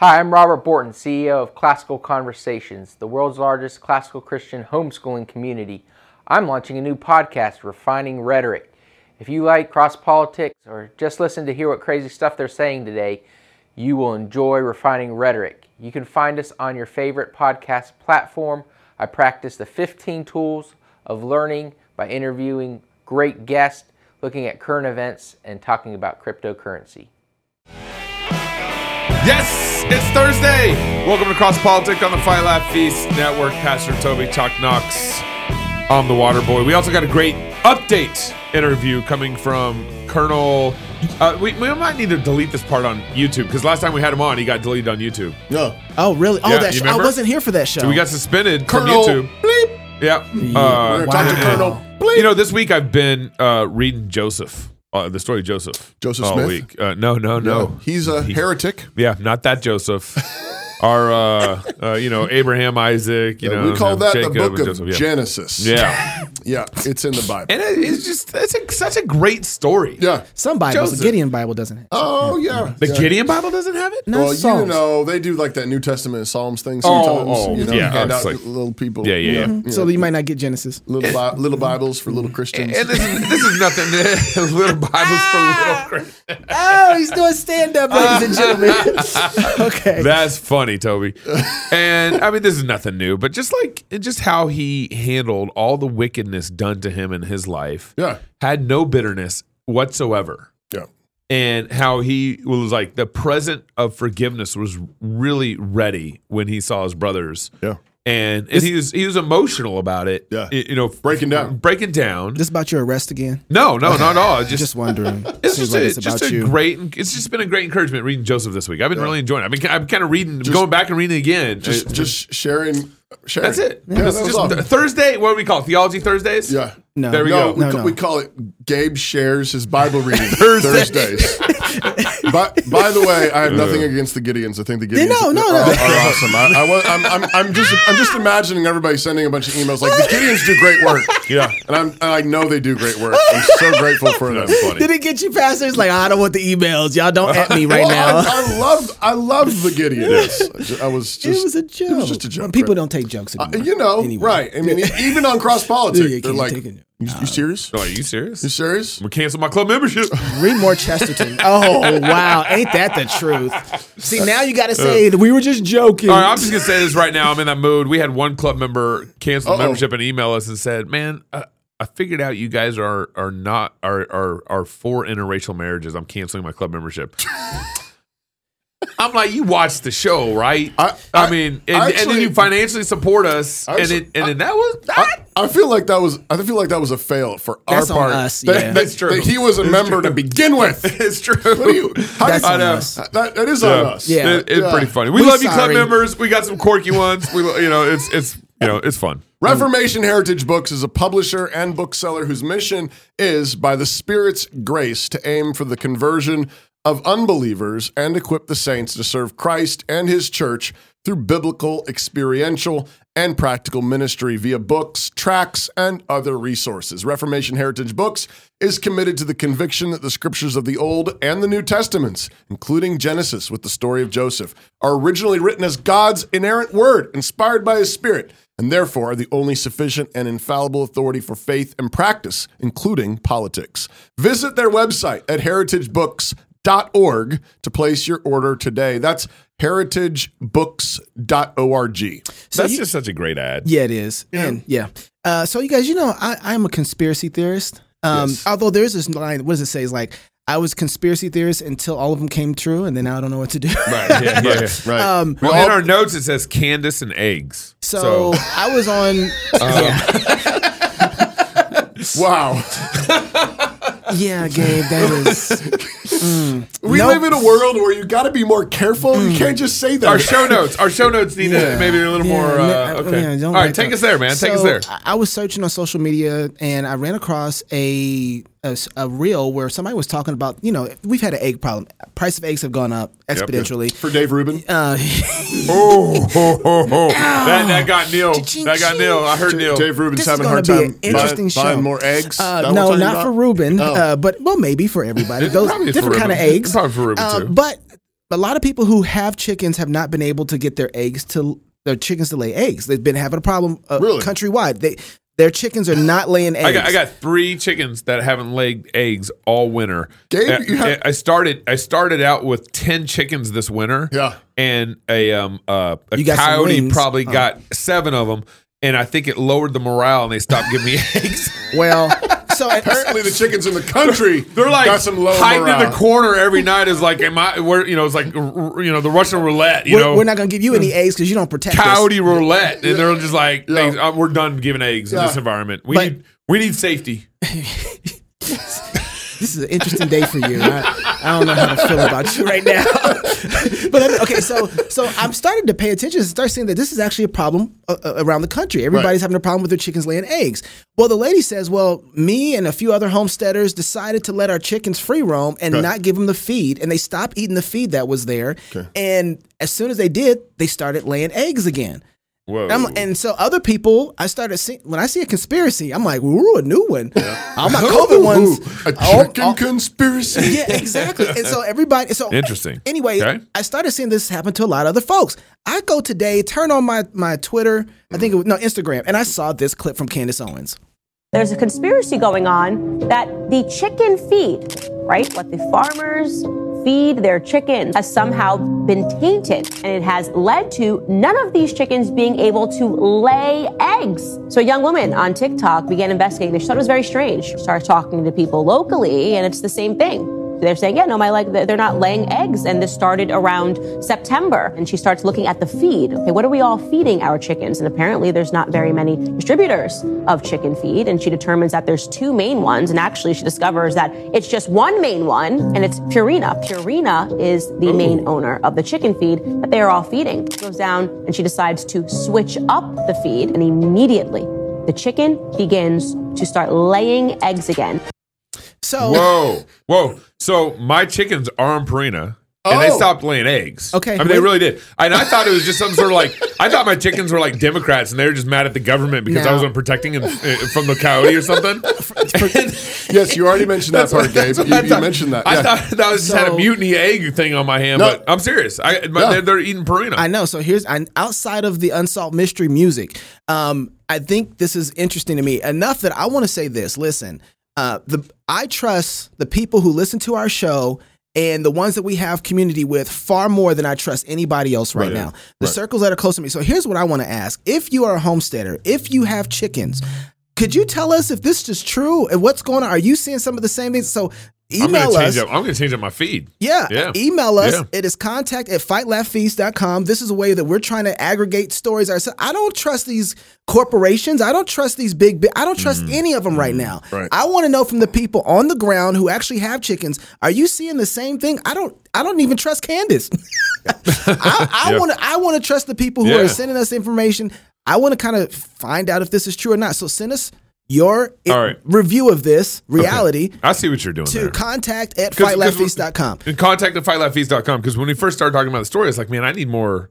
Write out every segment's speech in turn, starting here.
Hi, I'm Robert Bortins, CEO of Classical Conversations, the world's largest classical Christian homeschooling community. I'm launching a new podcast, Refining Rhetoric. If you like cross politics or just listen to hear what crazy stuff they're saying today, you will enjoy Refining Rhetoric. You can find us on your favorite podcast platform. I practice the 15 tools of learning by interviewing great guests, looking at current events, and talking about cryptocurrency. Yes, it's Thursday. Welcome to Cross Politics on the Fight Laugh Feast Network. Pastor Toby Chuck Knox. I'm the Water Boy. We also got a great update interview coming from Colonel. Uh, we, we might need to delete this part on YouTube because last time we had him on, he got deleted on YouTube. No. Oh, really? Oh, Yeah, that you sh- I remember? wasn't here for that show. So we got suspended Colonel from YouTube. Bleep. Yeah. We're Uh, gonna talk to. Colonel Bleep. you know, this week I've been uh, reading Joseph, uh, the story of Joseph. Joseph all Smith? week. Uh, no, no, no. no, he's a He- heretic. Yeah, not that Joseph. Our, uh, uh, you know, Abraham, Isaac. You Yeah, know, we call that Jacob the book and of Joseph. Yeah. Genesis. Yeah, Yeah, it's in the Bible. and it, it's just it's a, such a great story. yeah. Some Bibles, Joseph. the Gideon Bible doesn't have. Oh, yeah. The. Gideon Bible doesn't have it. No, Well, you know, they do like that New Testament and Psalms thing Oh, sometimes. oh, you know, yeah, hand out like- little people. Yeah, yeah, yeah. you know, So you might not get Genesis. little, Bi- little Bibles for little Christians. And this is, this is nothing. little Bibles for little Christians. Oh, he's doing stand up, ladies and gentlemen. okay. That's funny, Toby. And I mean, this is nothing new, but just like just how he handled all the wickedness done to him in his life, yeah, had no bitterness whatsoever. yeah. and how he was like the present of forgiveness was really ready when he saw his brothers. Yeah. And, and he was he was emotional about it. Yeah. You know, Breaking down. breaking down. this about your arrest again? no, no, not at all. Just, just wondering. it's just like a, it's just about a you. great. It's just been a great encouragement reading Joseph this week. I've been really enjoying. it. I've been I'm kind of reading, going back and reading again. Just, just sharing. Sharing. that's it. Yeah, It's that was just all. th- Thursday. What do we call it? Theology Thursdays? Yeah. No. There we no, go. we, No, ca- no. we call it Gabe shares his Bible reading Thursdays. by, by the way, I have nothing against the Gideons. I think the Gideons no, no, are, no. are awesome. I, I, wa- I'm, I'm, I'm just I'm just imagining everybody sending a bunch of emails like the Gideons do great work. Yeah. and I'm and I know they do great work. I'm so grateful for them. That's funny. Did it get you past? It's like I don't want the emails. Y'all don't at me right Well, now. I, I loved I loved the Gideons. I was just it was a joke. It was just a joke. People right? don't take jokes Uh, you know, Anyway. right? I mean, even on cross politics, Yeah, you they're like, take you, you serious? Oh, are you serious? You serious? I'm gonna cancel my club membership. Read more Chesterton. Oh wow, ain't that the truth? See, now you got to say that we were just joking. All right, I'm just gonna say this right now. I'm in that mood. We had one club member cancel membership and email us and said, "Man, uh, I figured out you guys are are not are are are for interracial marriages. I'm canceling my club membership." I'm like, you watch the show, right? I- I, I- mean, and, I and then you financially support us, and it, and then that was I, that. I feel like that was I feel like that was a fail for That's our on part. us, That, yeah. that- That's true. that he was a It's member true. to begin with. it's true. What do you? How That's do you- on know. us. That, that is Yeah. on us. Yeah. It- it's Yeah. pretty funny. We We love you, club members. We got some quirky ones. We, you know, it's it's you know, it's fun. Reformation Heritage Books is a publisher and bookseller whose mission is, by the Spirit's grace, to aim for the conversion of unbelievers and equip the saints to serve Christ and his church through biblical, experiential, and practical ministry via books, tracts, and other resources. Reformation Heritage Books is committed to the conviction that the scriptures of the Old and the New Testaments, including Genesis with the story of Joseph, are originally written as God's inerrant word, inspired by his Spirit, and therefore are the only sufficient and infallible authority for faith and practice, including politics. Visit their website at heritagebooks.org to place your order today. That's heritagebooks.org. That's you- just such a great ad. Yeah, it is. And yeah. Uh, so you guys, you know, I, I'm a conspiracy theorist. Um, Yes. although there's this line, what does it say? It's like I was conspiracy theorist until all of them came true, and then now I don't know what to do. Right. Yeah, yeah, yeah. Right. Um, Well, in our notes it says Candace and eggs. so, I was on. yeah, wow. Yeah, Gabe, that is. We Nope. live in a world where you got to be more careful. You can't just say that. our show notes, our show notes need Yeah. to maybe a little Yeah, more. Uh, okay. yeah, All don't right, write take that. us there, man. Take us there. I- I was searching on social media and I ran across a, a s- a reel where somebody was talking about, you know, we've had an egg problem. Price of eggs have gone up exponentially. For Dave Rubin. Uh, Oh, ho, ho, ho. that that got Neil. That got Neil. I heard Neil. Dave Rubin's This having a hard gonna be time an interesting buying, buying show. more eggs. Uh, no, not about? for Rubin, Oh. uh, but well, maybe for everybody. Those different kind of eggs. Probably for Rubin, Uh, too. But a lot of people who have chickens have not been able to get their eggs to their chickens to lay eggs. They've been having a problem uh, Really? countrywide. They their chickens are not laying eggs. I got, I got three chickens that haven't laid eggs all winter. Gabe, Uh, you have- I started. I started out with ten chickens this winter. Yeah. and a um uh, a You got some coyote wings. probably Oh. got seven of them, and I think it lowered the morale, and they stopped giving me eggs. well, so Apparently, the chickens in the country They're like got some low hiding in the corner every night. Is like, am I? Where you know, it's like r- r- you know the Russian roulette. You we're, know, we're not going to give you any eggs because you don't protect us. coyote roulette, and they're just like, Yeah. "Thanks, uh, we're done giving eggs in this environment. We But- need we need safety. This is an interesting day for you. I, I don't know how to feel about you right now. but okay, so so I'm starting to pay attention and start seeing that this is actually a problem uh, uh, around the country. Everybody's having a problem with their chickens laying eggs. Well, the lady says, "Well, me and a few other homesteaders decided to let our chickens free roam and Okay. not give them the feed, and they stopped eating the feed that was there. And as soon as they did, they started laying eggs again." Whoa! I'm, and so other people, I started seeing when I see a conspiracy, I'm like, "Ooh, a new one." All my oh, COVID ones, Ooh, a all- chicken all- conspiracy. yeah, exactly. And so everybody, so Interesting. Anyway, Okay. I started seeing this happen to a lot of other folks. I go today, turn on my my Twitter, I think it was no Instagram, and I saw this clip from Candace Owens. There's a conspiracy going on that the chicken feed, right, what the farmers feed their chickens, has somehow been tainted. And it has led to none of these chickens being able to lay eggs. So a young woman on TikTok began investigating. She thought it was very strange. She started talking to people locally, and it's the same thing. They're saying, yeah, no, my like they're not laying eggs, and this started around September. And she starts looking at the feed. Okay, what are we all feeding our chickens? And apparently, there's not very many distributors of chicken feed. And she determines that there's two main ones. And actually, she discovers that it's just one main one, and it's Purina. Purina is the oh. main owner of the chicken feed that they are all feeding. She goes down and she decides to switch up the feed, and immediately the chicken begins to start laying eggs again. So Whoa, whoa! So my chickens are on Purina, and they Oh. stopped laying eggs. Okay, I mean they really did. And I thought it was just some sort of like I thought my chickens were like Democrats, and they were just mad at the government because I was on protecting them uh, from the coyote or something. Yes, you already mentioned that part, Gabe. You, I you mentioned that. I yeah. thought that was just had a mutiny egg thing on my hand, No. but I'm serious. I but No. they're, they're eating Purina. I know. So here's I, outside of the unsolved mystery music. Um, I think this is interesting to me enough that I want to say this. Listen, uh, the I trust the people who listen to our show and the ones that we have community with far more than I trust anybody else right, Right. now. The circles that are close to me. So here's what I want to ask: If you are a homesteader, if you have chickens. Could you tell us if this is true and what's going on? Are you seeing some of the same things? So email gonna us. up. I'm gonna change up my feed. Yeah. Yeah. Email us. Yeah. It is contact at fightlaughfeast.com. This is a way that we're trying to aggregate stories ourselves. I don't trust these corporations. I don't trust these big, big I don't trust mm-hmm. any of them right mm-hmm. now. Right. I want to know from the people on the ground who actually have chickens, are you seeing the same thing? I don't I don't even trust Candace. I, I want to I want to trust the people who Yeah. are sending us information. I want to kind of find out if this is true or not. So send us your i- All right. review of this reality I see what you're doing to there. contact at fightlaughfeast.com. And contact at fightlaughfeast.com because when we first started talking about the story, it's like, man, I need more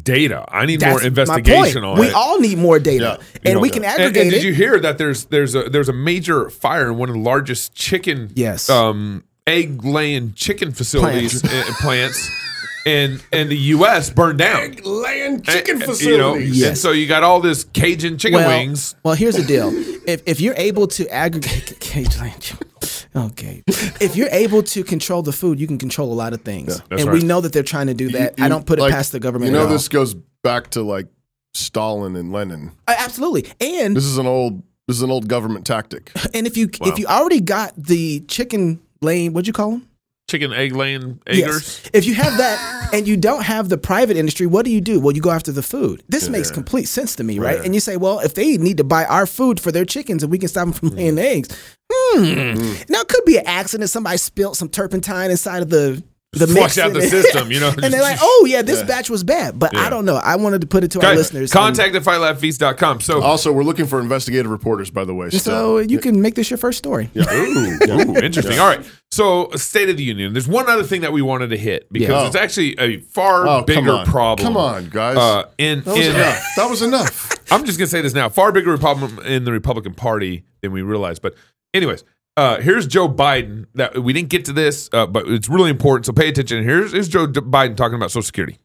data. I need more investigation on. We it. all need more data, Yeah. and know, we can and- aggregate and, it. did you hear that there's there's a there's a major fire in one of the largest chicken Yes. um egg laying chicken facilities plants, plants in in the US burned down. Laying chicken And- facilities. You know, Yes. and so you got all this Cajun chicken well, wings. well, here's the deal: if if you're able to aggregate, okay, if you're able to control the food, you can control a lot of things, That's and we know that they're trying to do that. I You- don't put it like, past the government. You know, at all. this goes back to like Stalin and Lenin. Uh, absolutely, and This is an old. This is an old government tactic. and if you if you already got the chicken lane, what'd you call them? Chicken egg laying eggers. If you have that and you don't have the private industry, what do you do? Well, you go after the food. This makes complete sense to me, right? Right. And you say, well, if they need to buy our food for their chickens and we can stop them from laying eggs, hmm. Now, it could be an accident. Somebody spilled some turpentine inside of the the Flush out the system, you know. and they're like, oh, yeah, this batch was bad. But Yeah. I don't know. I wanted to put it to our Okay, listeners. Contact at fightlaughfeast.com. So Also, we're looking for investigative reporters, by the way. And still. so you can make this your first story. Yeah. Ooh, ooh, interesting. All right. So, State of the Union. There's one other thing that we wanted to hit because Yeah. it's actually a far Oh, bigger on. problem. Come on, guys. Uh, in that was in enough. That was enough. I'm just gonna say this now. Far bigger problem in the Republican Party than we realize. But, anyways, Uh, here's Joe Biden. That we didn't get to this, uh, but it's really important. So pay attention. Here's, here's Joe D- Biden talking about Social Security.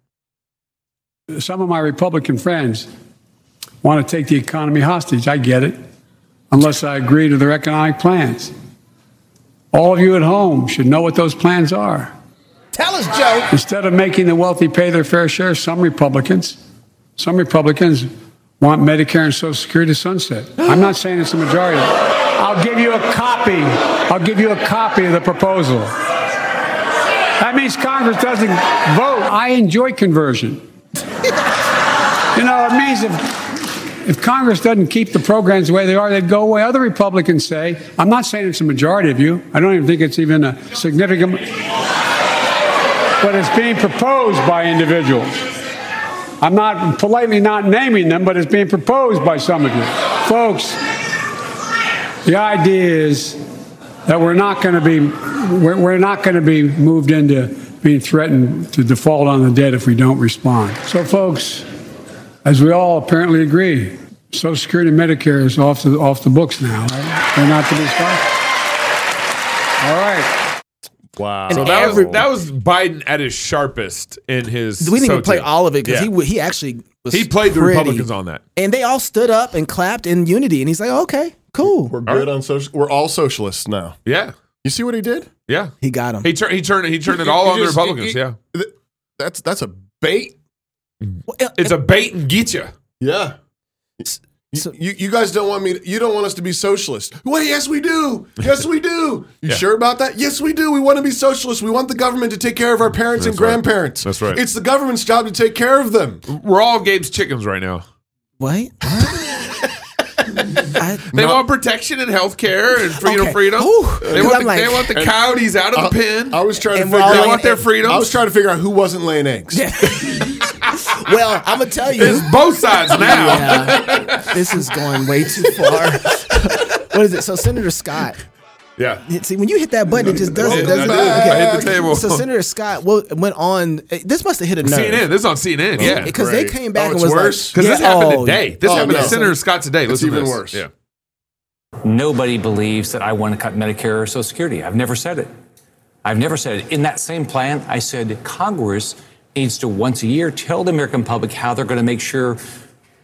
Some of my Republican friends want to take the economy hostage. I get it, unless I agree to their economic plans. All of you at home should know what those plans are. Tell us, Joe. Instead of making the wealthy pay their fair share, some Republicans, some Republicans want Medicare and Social Security to sunset. I'm not saying it's the majority. I'll give you a copy. I'll give you a copy of the proposal. That means Congress doesn't vote. I enjoy conversion. you know, it means if, if Congress doesn't keep the programs the way they are, they'd go away. Other Republicans say, I'm not saying it's a majority of you. I don't even think it's even a significant but it's being proposed by individuals. I'm not politely not naming them, but it's being proposed by some of you. Folks, the idea is that we're not going to be we're, we're not going to be moved into being threatened to default on the debt if we don't respond. So, folks, as we all apparently agree, Social Security and Medicare is off the off the books now. Right? They're not to be stopped. All right. Wow. So that every- was that was Biden at his sharpest in his. We didn't even SOTU. play all of it because Yeah. he he actually was He played the. Republicans on that. and they all stood up and clapped in unity. And he's like, "Okay, cool." We're good on social. We're all socialists now. Yeah, You see what he did? yeah. He got him. He turned he turned he turned it all you on the just- Republicans. you- yeah, Th- That's that's a bait. it's a bait and get you. Yeah. So- you, you guys don't want me. To, you don't want us to be socialist. Well, yes, we do. Yes, we do. You Yeah. sure about that? Yes, we do. We want to be socialist. We want the government to take care of our parents and That's right. grandparents. That's right. It's the government's job to take care of them. We're all Gabe's chickens right now. Wait. I, They want protection and health care and freedom, Okay. freedom. Ooh. They, 'Cause want the, like- they want the coyotes out of the pen. I was trying to figure out. they want their freedom. I was trying to figure out who wasn't laying eggs. well, I'm gonna tell you. It's both sides now. Yeah, this is going way too far. what is it? So Senator Scott. Yeah. See, when you hit that button, it just does it. I, Doesn't I hit the table. So Senator Scott well, went on. eh, This must have hit a nerve. CNN. This is on CNN. Yeah. because they came back Oh, and it's was worse? like, Because this happened oh, today. This Oh, happened no. to Senator Scott today. It's Listen to even this. worse. Yeah. Nobody believes that I want to cut Medicare or Social Security. I've never said it. I've never said it. In that same plan, I said Congress needs to once a year tell the American public how they're going to make sure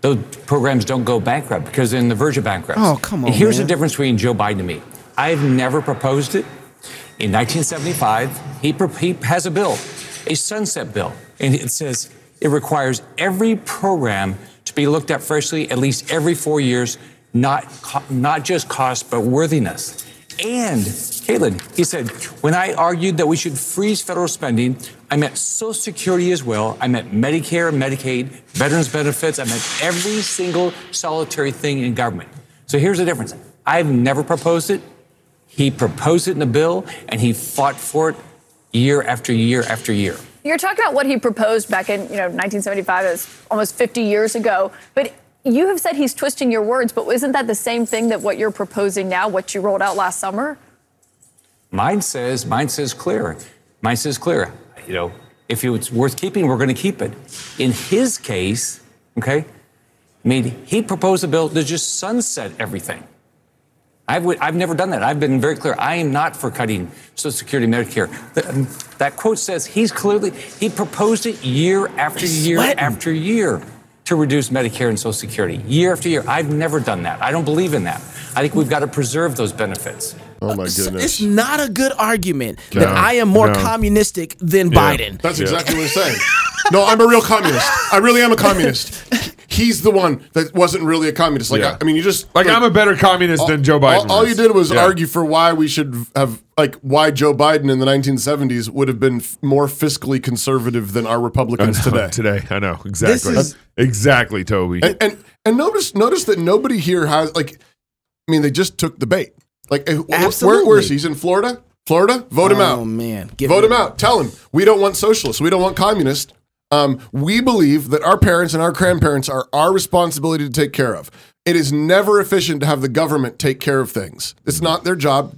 those programs don't go bankrupt because they're in the verge of bankruptcy. Oh, come on, And here's man. the difference between Joe Biden and me. I've never proposed it. In 1975, he, he has a bill, a sunset bill, and it says it requires every program to be looked at freshly at least every four years, not not just cost but worthiness. And Kaitlan, he said, when I argued that we should freeze federal spending, I meant Social Security as well. I meant Medicare, Medicaid, veterans benefits. I meant every single solitary thing in government. So here's the difference. I've never proposed it. He proposed it in a bill, and he fought for it year after year after year. You're talking about what he proposed back in, you know, 1975, as almost 50 years ago. But you have said he's twisting your words. But isn't that the same thing that what you're proposing now, what you rolled out last summer? Mine says, mine says clear. Mine says clear. You know, if it's worth keeping, we're going to keep it. In his case, okay, I mean, he proposed a bill to just sunset everything. I've, I've never done that. I've been very clear. I am not for cutting Social Security, and Medicare. Th- that quote says he's clearly, he proposed it year after year sweating. after year to reduce Medicare and Social Security. Year after year. I've never done that. I don't believe in that. I think we've got to preserve those benefits. Oh my goodness. It's not a good argument No, that I am more no. communistic than Biden. That's exactly what he's saying. No, I'm a real communist. I really am a communist. He's the one that wasn't really a communist. Like, Yeah. I, I mean, you just Like, I'm a better communist than Joe Biden. All, all you did was Yeah. argue for why we should have, like, why Joe Biden in the 1970s would have been f- more fiscally conservative than our Republicans today. Today, I know exactly. is- exactly, Toby. And, and and notice notice that nobody here has like, I mean, they just took the bait. Like, eh, wh- where, where is he? He's in Florida. Florida, vote him out. Oh man, Give Vote him out. Tell him we don't want socialists. We don't want communists. Um, we believe that our parents and our grandparents are our responsibility to take care of. It is never efficient to have the government take care of things. It's not their job.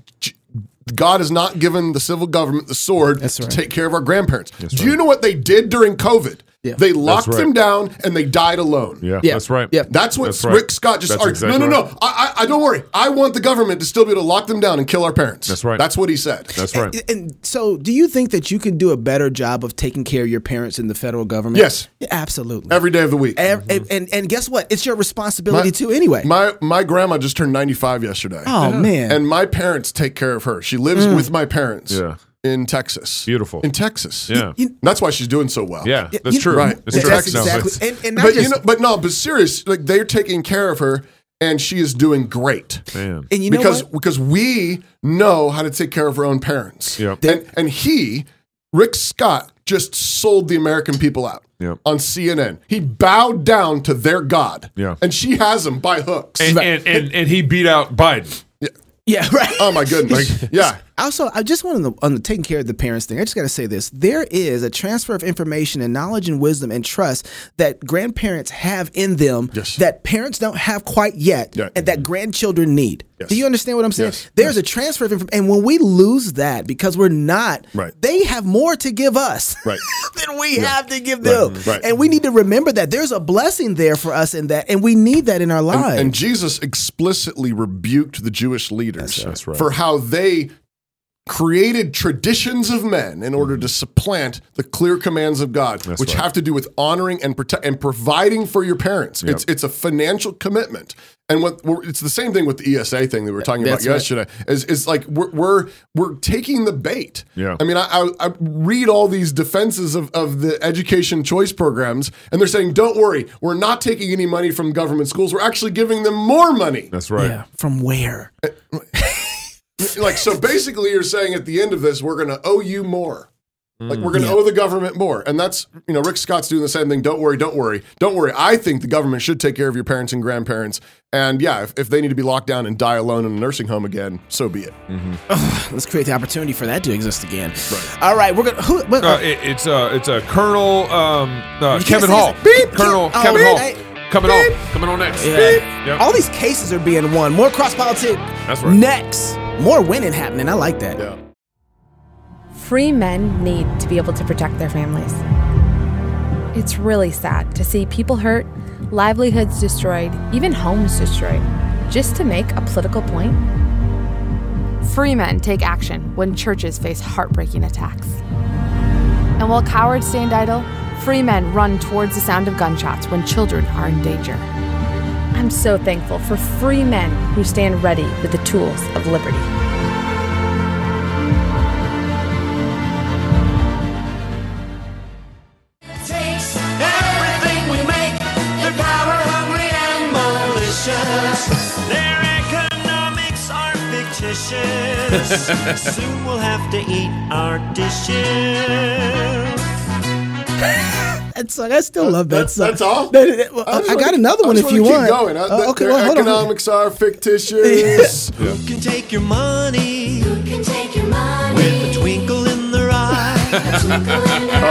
God has not given the civil government the sword That's to take care of our grandparents. Do you know what they did during COVID? Yeah. They locked right. them down and they died alone. Yeah, Yeah. that's right. Yeah. That's what That's right. Rick Scott just That's argued. exactly no, no, right. no. I, I, I don't worry. I want the government to still be able to lock them down and kill our parents. That's right. That's what he said. That's right. And, and so, do you think that you can do a better job of taking care of your parents in the federal government? Yes. Yeah, absolutely. Every day of the week. and, and, mm-hmm. and, and guess what? It's your responsibility too, anyway. My my grandma just turned 95 yesterday. oh man. And my parents take care of her. She lives mm. with my parents Yeah. In Texas. Beautiful. In Texas. Yeah. You- That's why she's doing so well. Yeah, Yeah, that's you- true. Right. That's true. That's exactly. it's- And, and not But just, you know, but no, but serious, like they're taking care of her and she is doing great. Man. and you know because what? because we know how to take care of our own parents. Yep. And and he, Rick Scott, just sold the American people out Yep. on CNN. He bowed down to their God. Yeah. And she has him by hooks. And, and, and, and he beat out Biden. Yeah, right. oh my goodness. Like, yeah. Also, I just want to on the taking care of the parents thing. I just got to say this: there is a transfer of information and knowledge and wisdom and trust that grandparents have in them Yes. that parents don't have quite yet, Yeah. and that grandchildren need. Yes. Do you understand what I'm saying? Yes. There's a transfer of information, and when we lose that because we're not, Right. they have more to give us Right. than we have to give them, Right. and we need to remember that there's a blessing there for us in that, and we need that in our lives. And, and Jesus explicitly rebuked the Jewish leaders That's right. for how they created traditions of men in order to supplant the clear commands of God, which right. have to do with honoring and protect and providing for your parents. It's it's a financial commitment. And what we're, it's the same thing with the ESA thing that we were talking about That's right. yesterday. Is is like we're, we're we're taking the bait. Yeah. I mean, I, I, I read all these defenses of, of the education choice programs, and they're saying, "Don't worry, we're not taking any money from government schools. We're actually giving them more money." That's right. yeah, from where? Uh, like so basically you're saying at the end of this we're going to owe you more like we're going to Yeah. owe the government more and that's you know rick scott's doing the same thing don't worry don't worry don't worry i think the government should take care of your parents and grandparents and yeah if, if they need to be locked down and die alone in a nursing home again so be it Let's create the opportunity for that to exist again. All right, we're gonna. Who, Uh, it, it's uh, it's a Colonel um, uh, Kevin Hall. Beep. Colonel Oh, Kevin beep. Hall. Hey. Coming on. Coming on next. Yeah. Yep. All these cases are being won. More cross politics. That's right. Next, more winning happening. I like that. yeah Free men need to be able to protect their families. It's really sad to see people hurt, livelihoods destroyed, even homes destroyed, just to make a political point. Free men take action when churches face heartbreaking attacks. And while cowards stand idle, free men run towards the sound of gunshots when children are in danger. I'm so thankful for free men who stand ready with the tools of liberty. takes everything we make. They're power hungry and malicious. Their economics are fictitious. Soon we'll have to eat our dishes. That song, I still love that that's, song. that's all No, no, no, well, just I, wanna- got another I one just if you wanna want. keep going. Uh, Uh, okay, their well, hold on. economics are fictitious Who can take your money? Who can take your money? With a twinkle in their eye.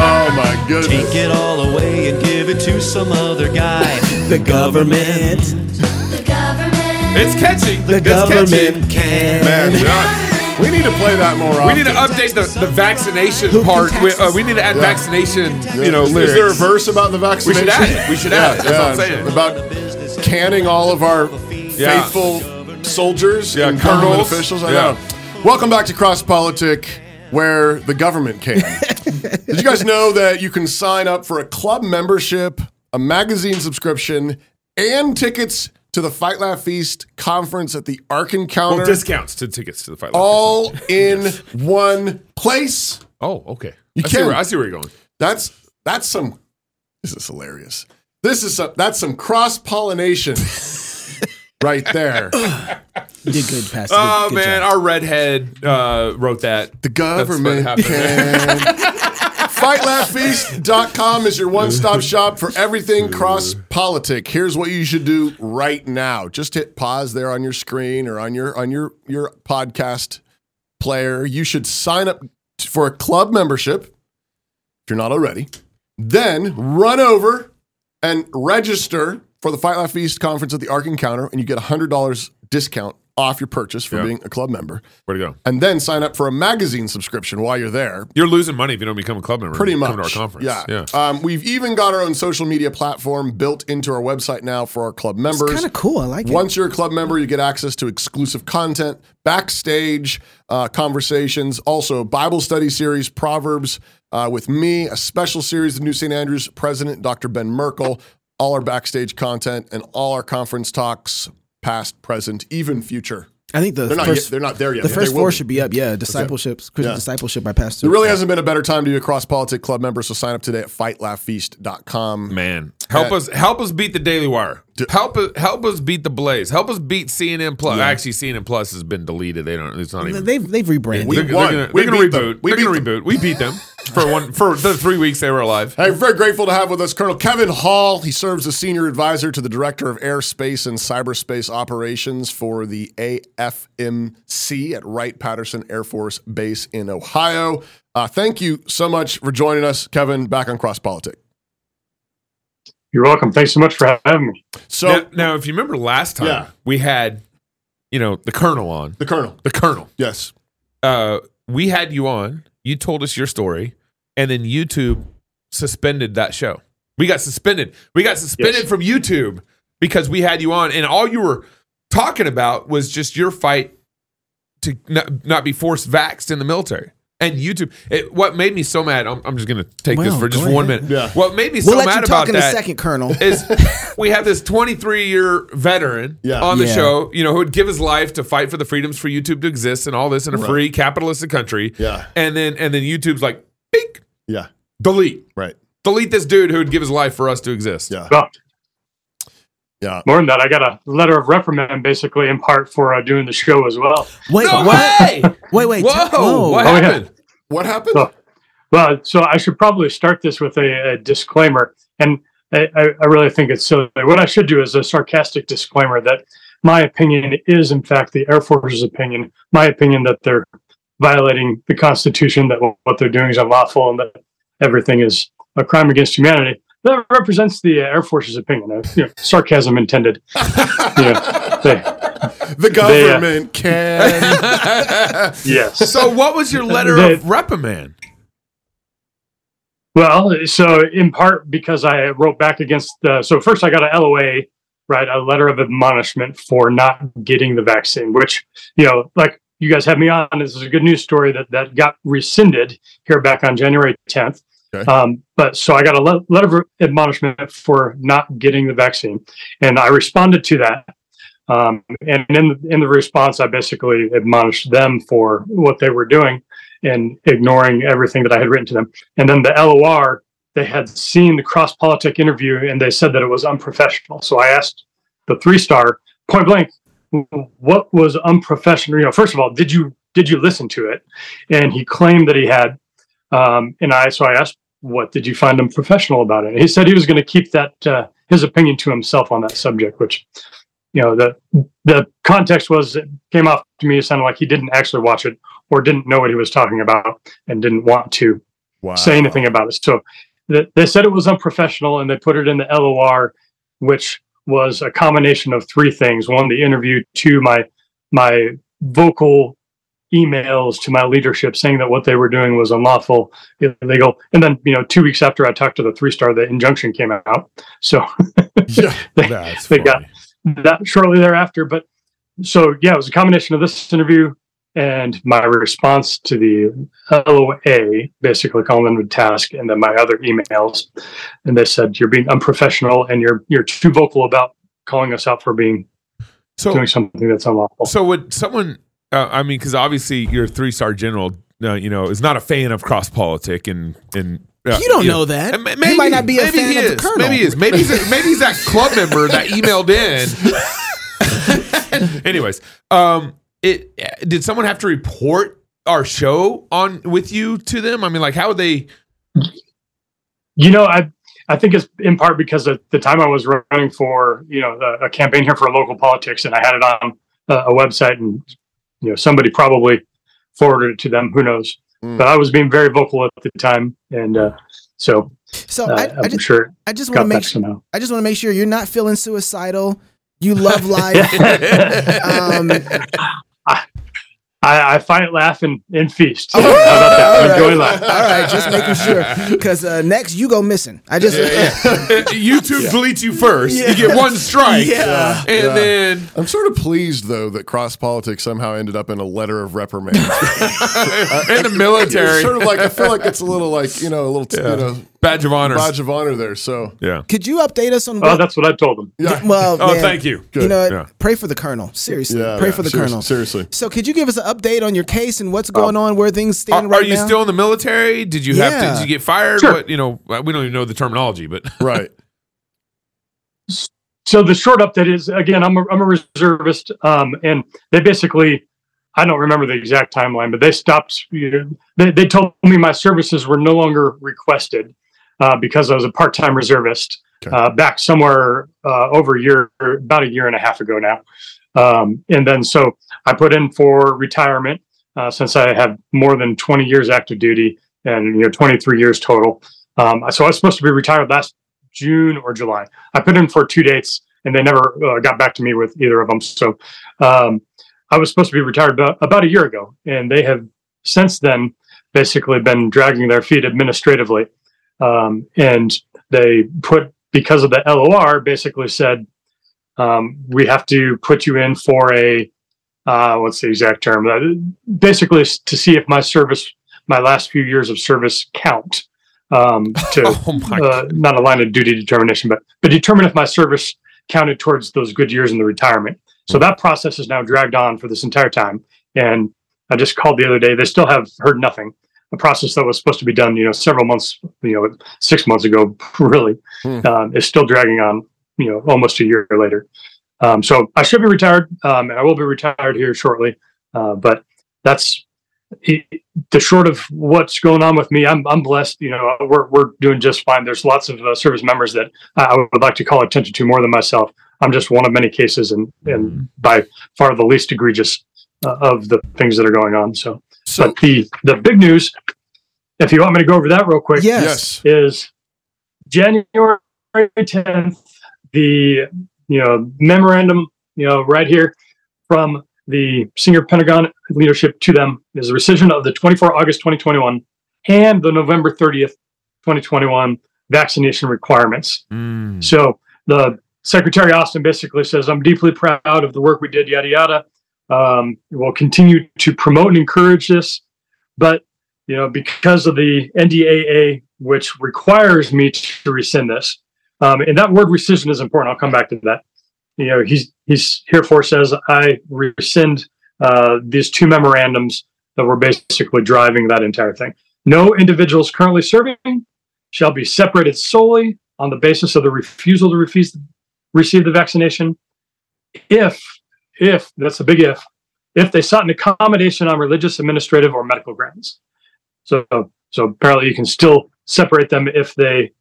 oh my goodness Take it all away and give it to some other guy. The government. The government. It's catchy. The It's catchy. government can. man we- we need to play that more often We need to update the, the vaccination Who part. We, uh, we need to add Yeah. vaccination, Yeah. you know, is lyrics. there a verse about the we vaccination should add it. We should add it. That's what I'm saying. About canning all of our Yeah. faithful soldiers Yeah, and government colonels. officials. I Yeah. know. Welcome back to Cross Politic, where the government can. Did you guys know that you can sign up for a club membership, a magazine subscription, and tickets to the Fight Laugh Feast conference at the Ark Encounter? Well, discounts to tickets to the fight. Laugh all in one place. Oh, okay. You I, see can. where, I see where you're going. That's that's some. This is hilarious. This is some. That's some cross pollination, right there. You did good, Pastor. Oh Good- good man, job. our redhead uh, wrote that. The That's what government can. FightLaughFeast.com is your one-stop shop for everything cross politic. Here's what you should do right now. Just hit pause there on your screen or on your on your your podcast player. You should sign up for a club membership if you're not already. Then run over and register for the Fight Laugh Feast conference at the Ark Encounter, and you get a hundred dollars discount off your purchase for Yeah. being a club member. Where to go? And then sign up for a magazine subscription while you're there. You're losing money if you don't become a club member. Pretty much. Come to our conference. Yeah. Yeah. Um, we've even got our own social media platform built into our website now for our club members. It's kind of cool. I like it. Once you're a club member, you get access to exclusive content, backstage uh, conversations, also Bible study series, Proverbs uh, with me, a special series of New St. Andrews President Dr. Ben Merkle, all our backstage content, and all our conference talks, past, present, even future. I think the They're not first yet- they're not there yet, The first they four be. should be up. Yeah, discipleship, Christian Yeah. discipleship by Pastor. There really hasn't been a better time to be a cross politic club member, so sign up today at fightlaughfeast.com. Man, help Yeah. us help us beat the Daily Wire. Help us help us beat the Blaze. Help us beat CNN Plus. Yeah. Actually, CNN Plus has been deleted. They don't. It's not even. They've they've rebranded. We they're, they're gonna, We gonna beat them. reboot. We They're gonna beat reboot. We beat them for one for the three weeks they were alive. Hey, very grateful to have with us Colonel Kevin Hall. He serves as senior advisor to the director of airspace and cyberspace operations for the AFMC at Wright Patterson Air Force Base in Ohio. Uh, thank you so much for joining us, Kevin, back on Cross Politic. You're welcome. Thanks so much for having me. So, now, now, if you remember last time, Yeah. we had, you know, the Colonel on. the Colonel. The Colonel. Yes. Uh, we had you on. You told us your story, and then YouTube suspended that show. We got suspended. We got suspended Yes. from YouTube because we had you on, and all you were talking about was just your fight to not, not be forced vaxxed in the military. And YouTube, it, what made me so mad, I'm, I'm just going to take this for just go one ahead. minute. Yeah. What made me so We'll let mad you about talk in that a second, Colonel. is we have this 23 year veteran Yeah. on the Yeah. show, you know, who would give his life to fight for the freedoms for YouTube to exist and all this in a free capitalistic country. Yeah. And then and then YouTube's like, beep, Yeah. delete. Right. Delete this dude who would give his life for us to exist. Yeah. Well, Yeah. more than that, I got a letter of reprimand basically in part for uh, doing the show as well. Wait, No what? way! Wait, wait. Whoa! whoa. What Oh, yeah. happened? What happened? Oh. Well, so I should probably start this with a, a disclaimer, and I, I I really think it's silly. What I should do is a sarcastic disclaimer that my opinion is, in fact, the Air Force's opinion. My opinion that they're violating the Constitution, that what they're doing is unlawful, and that everything is a crime against humanity. That represents the uh, Air Force's opinion. Uh, you know, sarcasm intended. you know, they, the government can. yes. So what was your letter They- of reprimand? Well, so in part because I wrote back against the. So first, I got a LOA, right, a letter of admonishment for not getting the vaccine, which you know, like you guys had me on. This is a good news story that that got rescinded here back on January 10th. Okay. Um, but so I got a le- letter of admonishment for not getting the vaccine, and I responded to that. Um, and in in the response, I basically admonished them for what they were doing and ignoring everything that I had written to them. And then the LOR, they had seen the cross politic interview and they said that it was unprofessional. So I asked the three star point blank, what was unprofessional? You know, first of all, did you did you listen to it? And he claimed that he had. Um, and I so I asked, what did you find him professional about it? And he said he was going to keep that uh, his opinion to himself on that subject, which you know the the context was it came off to me it sounded like he didn't actually watch it or didn't know what he was talking about and didn't want to Wow. say anything about it. So th- they said it was unprofessional and they put it in the LOR, which was a combination of three things: one, the interview; two, my my vocal emails to my leadership saying that what they were doing was unlawful, illegal, and then you know two weeks after I talked to the three star, the injunction came out. So Yeah. they, they got that shortly thereafter. But so yeah, it was a combination of this interview and my response to the LOA, basically calling them to task, and then my other emails. And they said you're being unprofessional and you're you're too vocal about calling us out for being So doing something that's unlawful. So would someone? Uh, I mean, because obviously your three star general, uh, you know, is not a fan of cross politic, and and uh, You don't know that. And ma- He might not be a maybe fan he of the colonel. Maybe he is. Maybe he's a, maybe he's that club member that emailed in. Anyways, um, it did someone have to report our show on with you to them? I mean, like, how would they? You know, I I think it's in part because at the time I was running for you know a, a campaign here for local politics, and I had it on a, a website, and you know somebody probably forwarded it to them. Who knows? Mm. But I was being very vocal at the time, and uh, so So uh, I, I I'm just, sure I just want to make sure. I just want to make sure you're not feeling suicidal. You love life. um, I, I fight, laugh, and, and feast. All How about that? right. Enjoy life. All right, just making sure. Because uh, next you go missing. I just YouTube deletes you first. You get one strike. Yeah. And Yeah. then I'm sort of pleased though that cross politics somehow ended up in a letter of reprimand. in the military. It's sort of like I feel like it's a little like you know a little you know badge of honor. badge of honor there. So Yeah. Could you update us on Well, what? that's what I told them. yeah, well, Oh, man, thank you. You know. Yeah. pray for the colonel. Seriously, Yeah, pray yeah, for the seriously, colonel. seriously. So, could you give us an update on your case and what's going on, where things Are, stand right are you now? still in the military? Did you have to? Did you get fired? Sure. What you know? We don't even know the terminology, but right. So the short update is again, I'm a, I'm a reservist, um, and they basically, I don't remember the exact timeline, but they stopped. You know, they they told me my services were no longer requested uh, because I was a part time reservist Okay. uh, back somewhere uh, over a year, about a year and a half ago now, um, and then so I put in for retirement uh, since I have more than 20 years active duty and you know 23 years total. Um, so I was supposed to be retired last June or July. I put in for two dates and they never uh, got back to me with either of them. So um, I was supposed to be retired about, about a year ago, and they have since then basically been dragging their feet administratively. Um, and they put, because of the LOR, basically said, um, we have to put you in for a, uh, what's the exact term? Uh, basically, to see if my service, my last few years of service count. Um, to oh uh, not a line of duty determination, but but determine if my service counted towards those good years in the retirement. So that process is now dragged on for this entire time. And I just called the other day. They still have heard nothing. A process that was supposed to be done, you know, several months, you know, six months ago, really, Hmm. um, is still dragging on, you know, almost a year later. Um, so I should be retired, um, and I will be retired here shortly. Uh, but that's it, the short of what's going on with me. I'm I'm blessed. You know, we're we're doing just fine. There's lots of uh, service members that I I would like to call attention to more than myself. I'm just one of many cases, and and by far the least egregious uh, of the things that are going on. So, So but the the big news, if you want me to go over that real quick, Yes. yes, is January 10th, the you know memorandum, you know, right here from the senior Pentagon leadership to them is the rescission of the 24 August 2021 and the November 30th 2021 vaccination requirements. Mm. So the Secretary Austin basically says, "I'm deeply proud of the work we did, yada yada. Um, we'll continue to promote and encourage this, but you know, because of the NDAA, which requires me to rescind this, um, and that word rescission is important. I'll come back to that. You know, he's he's herefore says I rescind uh, these two memorandums that were basically driving that entire thing. No individuals currently serving shall be separated solely on the basis of the refusal to refuse, receive the vaccination. If, if that's a big if, if they sought an accommodation on religious, administrative, or medical grounds. So, so apparently you can still separate them if they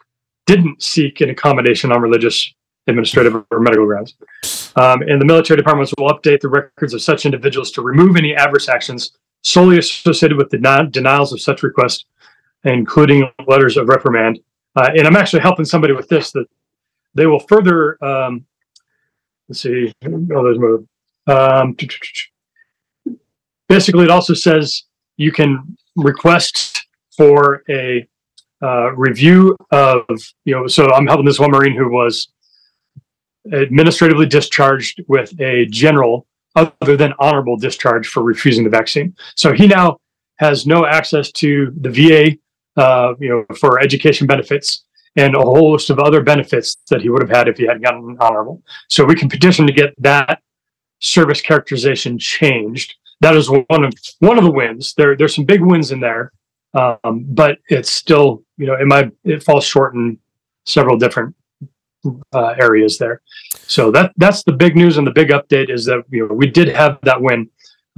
didn't seek an accommodation on religious, administrative, or medical grounds. Um, and the military departments will update the records of such individuals to remove any adverse actions solely associated with the deni- denials of such requests, including letters of reprimand. Uh, and I'm actually helping somebody with this that they will further. Um, let's see. Oh, there's more. Um, basically, it also says you can request for a uh, review of you know. So I'm helping this one Marine who was administratively discharged with a general other than honorable discharge for refusing the vaccine. So he now has no access to the VA, uh, you know, for education benefits and a whole list of other benefits that he would have had if he hadn't gotten honorable. So we can petition to get that service characterization changed. That is one of one of the wins. There, there's some big wins in there, um, but it's still, you know, it might it falls short in several different uh, areas there. So that that's the big news and the big update is that you know we did have that win,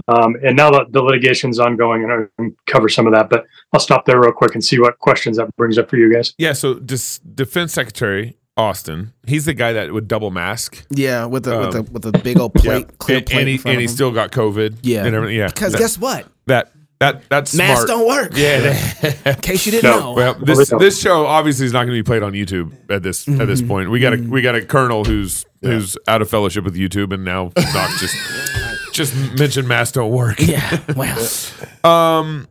um, and now that the litigation's ongoing, and I can cover some of that. But I'll stop there real quick and see what questions that brings up for you guys. Yeah. So, dis- Defense Secretary Austin, he's the guy that would double mask. Yeah, with the with Um, the with the big old plate, Yeah. clear and, plate and, in he, and he still got COVID. Yeah. and everything. Yeah, Because that, guess what? that That that's Masks smart. don't work. Yeah. In case you didn't No, know. well, this this show obviously is not going to be played on YouTube at this at this point. We got a we got a colonel who's who's out of fellowship with YouTube, and now Knox just just mentioned mass don't work. Yeah. Well. Um,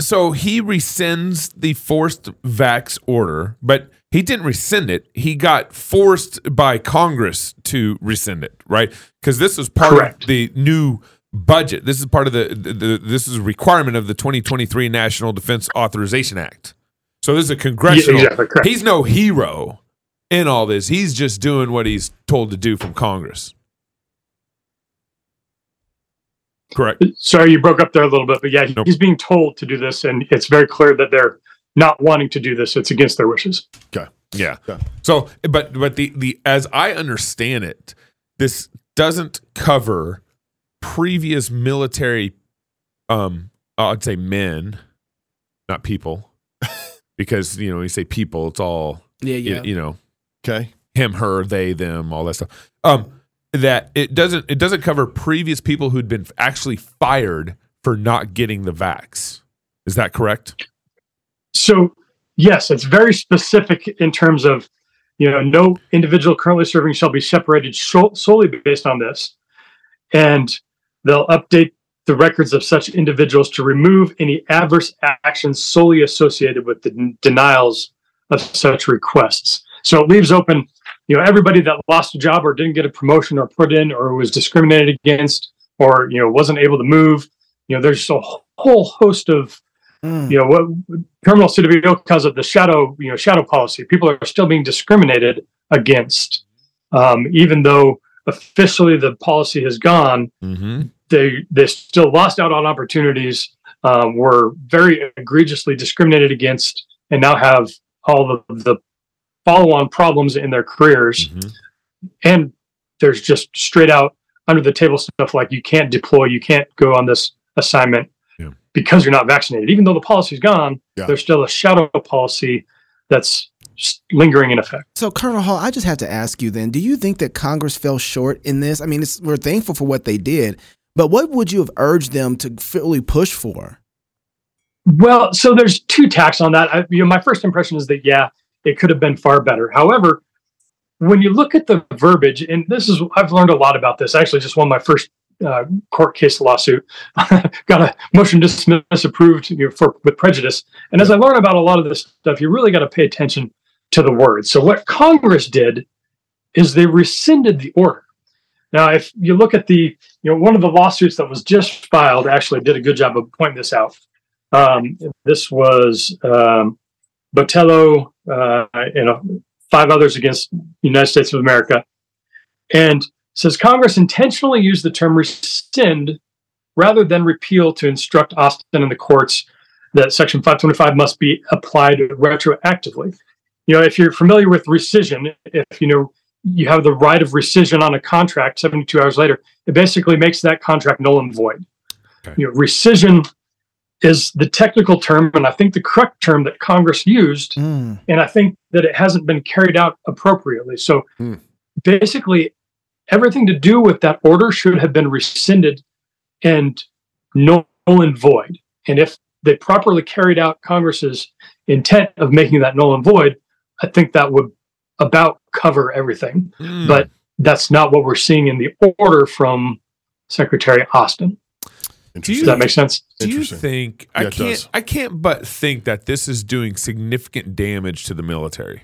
so he rescinds the forced vax order, but he didn't rescind it. He got forced by Congress to rescind it, right? Because this is part of the new budget. This is part of the, the, the this is a requirement of the 2023 National Defense Authorization Act. So this is a congressional. Yeah, exactly. He's no hero in all this. He's just doing what he's told to do from Congress. Correct. Sorry, you broke up there a little bit, but yeah, he- he's being told to do this, and it's very clear that they're not wanting to do this. It's against their wishes. Okay. Yeah. So, but but the the as I understand it, this doesn't cover previous military, um, I'd say men, not people, because you know when you say people, it's all Yeah, you- yeah. you, know, okay, him, her, they, them, all that stuff. Um, that it doesn't it doesn't cover previous people who'd been actually fired for not getting the vax. Is that correct? So, yes, it's very specific in terms of, you know, no individual currently serving shall be separated sho- solely based on this. And they'll update the records of such individuals to remove any adverse actions solely associated with the den- denials of such requests. So it leaves open, you know, everybody that lost a job or didn't get a promotion or put in or was discriminated against or, you know, wasn't able to move. You know, there's a whole host of you know what criminal suit of because of the shadow you know shadow policy people are still being discriminated against um, even though officially the policy has gone Mm-hmm. They they still lost out on opportunities um, were very egregiously discriminated against and now have all the, the follow-on problems in their careers. And there's just straight out under the table stuff like you can't deploy you can't go on this assignment because you're not vaccinated. Even though the policy's gone Yeah. there's still a shadow policy that's lingering in effect. So, Colonel Hall, I just have to ask you then: Do you think that Congress fell short in this? I mean, it's, we're thankful for what they did, but what would you have urged them to fully push for? Well, so there's two tacks on that. I, you know, my first impression is that yeah, it could have been far better. However, when you look at the verbiage, and this is I've learned a lot about this. I actually just won my first uh, court case lawsuit. Got a motion dismiss approved you know, for with prejudice. And as I learn about a lot of this stuff, you really got to pay attention to the words. So what Congress did is they rescinded the order. Now, if you look at the, you know, one of the lawsuits that was just filed actually did a good job of pointing this out. Um, this was um, Botello uh, and uh, five others against United States of America. And says Congress intentionally used the term rescind rather than repeal to instruct Austin and the courts that Section 525 must be applied retroactively. You know, if you're familiar with rescission, if you know you have the right of rescission on a contract 72 hours later, it basically makes that contract null and void. You know, rescission is the technical term, and I think the correct term that Congress used, hmm. and I think that it hasn't been carried out appropriately. So hmm. basically, everything to do with that order should have been rescinded and null and void. And if they properly carried out Congress's intent of making that null and void, I think that would about cover everything. Hmm. But that's not what we're seeing in the order from Secretary Austin. Do Does that make sense? Do you think I Yeah, it can't? does. I can't but think that this is doing significant damage to the military,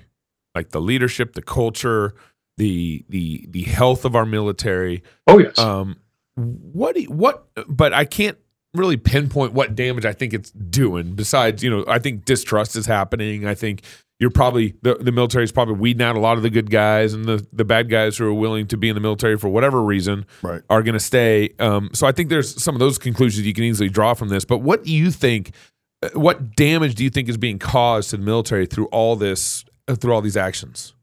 like the leadership, the culture, the the the health of our military. Oh yes. Um, what do you- what? But I can't really pinpoint what damage I think it's doing. Besides, you know, I think distrust is happening. I think you're probably the the military is probably weeding out a lot of the good guys and the the bad guys who are willing to be in the military for whatever reason right. are going to stay. Um, so I think there's some of those conclusions you can easily draw from this. But what do you think? uh, What damage do you think is being caused to the military through all this, uh, through all these actions?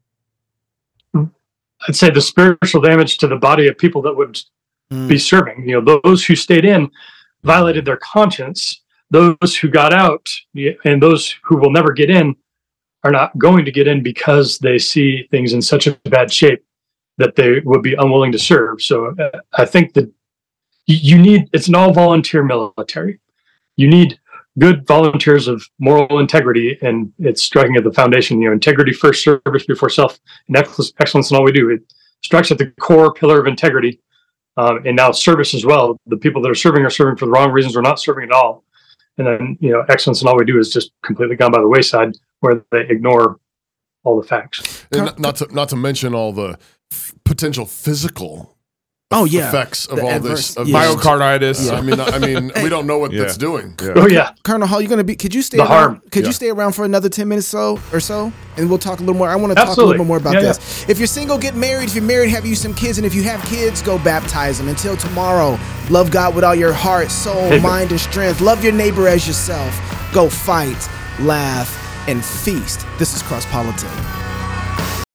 I'd say the spiritual damage to the body of people that would be serving. You know, those who stayed in violated their conscience. Those who got out and those who will never get in are not going to get in because they see things in such a bad shape that they would be unwilling to serve. So uh, I think that you need it's an all volunteer military. you need good volunteers of moral integrity, and it's striking at the foundation. You know, integrity first, service before self, and excellence in all we do. It strikes at the core pillar of integrity, um, and now service as well. The people that are serving are serving for the wrong reasons or not serving at all, and then you know, excellence in all we do is just completely gone by the wayside, where they ignore all the facts. And not to not to mention all the f- potential physical Oh yeah, effects of The all adverse- this of yeah. this- Myocarditis. I mean, I mean, we don't know what Yeah. that's doing. Oh yeah, Colonel Hall, you're gonna be? Could you stay The around? harm. Could Yeah. you stay around for another ten minutes so or so, and we'll talk a little more. I want to talk a little bit more about Yeah, yeah. this. If you're single, get married. If you're married, have you some kids, and if you have kids, go baptize them. Until tomorrow, love God with all your heart, soul, Amen. mind, and strength. Love your neighbor as yourself. Go fight, laugh, and feast. This is Cross Politics.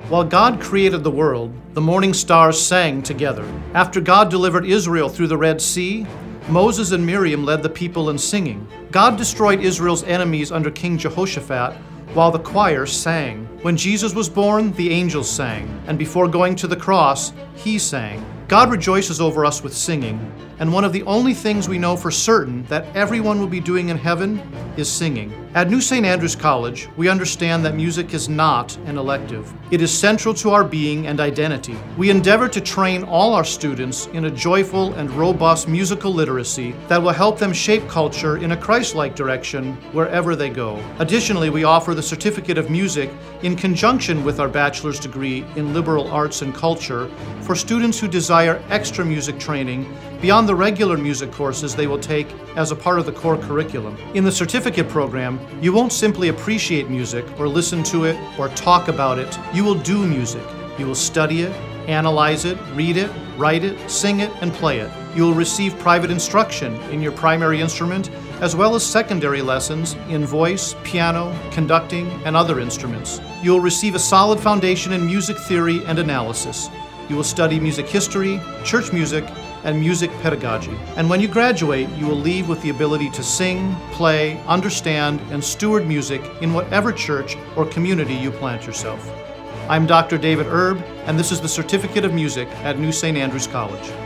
While God created the world, the morning stars sang together. After God delivered Israel through the Red Sea, Moses and Miriam led the people in singing. God destroyed Israel's enemies under King Jehoshaphat while the choir sang. When Jesus was born, the angels sang, and before going to the cross, he sang. God rejoices over us with singing, and one of the only things we know for certain that everyone will be doing in heaven is singing. At New St. Andrews College, we understand that music is not an elective. It is central to our being and identity. We endeavor to train all our students in a joyful and robust musical literacy that will help them shape culture in a Christ like direction wherever they go. Additionally, we offer the Certificate of Music in conjunction with our bachelor's degree in liberal arts and culture for students who desire extra music training beyond the regular music courses they will take as a part of the core curriculum. In the certificate program, you won't simply appreciate music or listen to it or talk about it, you will do music. You will study it, analyze it, read it, write it, sing it, and play it. You will receive private instruction in your primary instrument as well as secondary lessons in voice, piano, conducting, and other instruments. You will receive a solid foundation in music theory and analysis. You will study music history, church music, and music pedagogy. And when you graduate, you will leave with the ability to sing, play, understand, and steward music in whatever church or community you plant yourself. I'm Dr. David Erb, and this is the Certificate of Music at New St. Andrews College.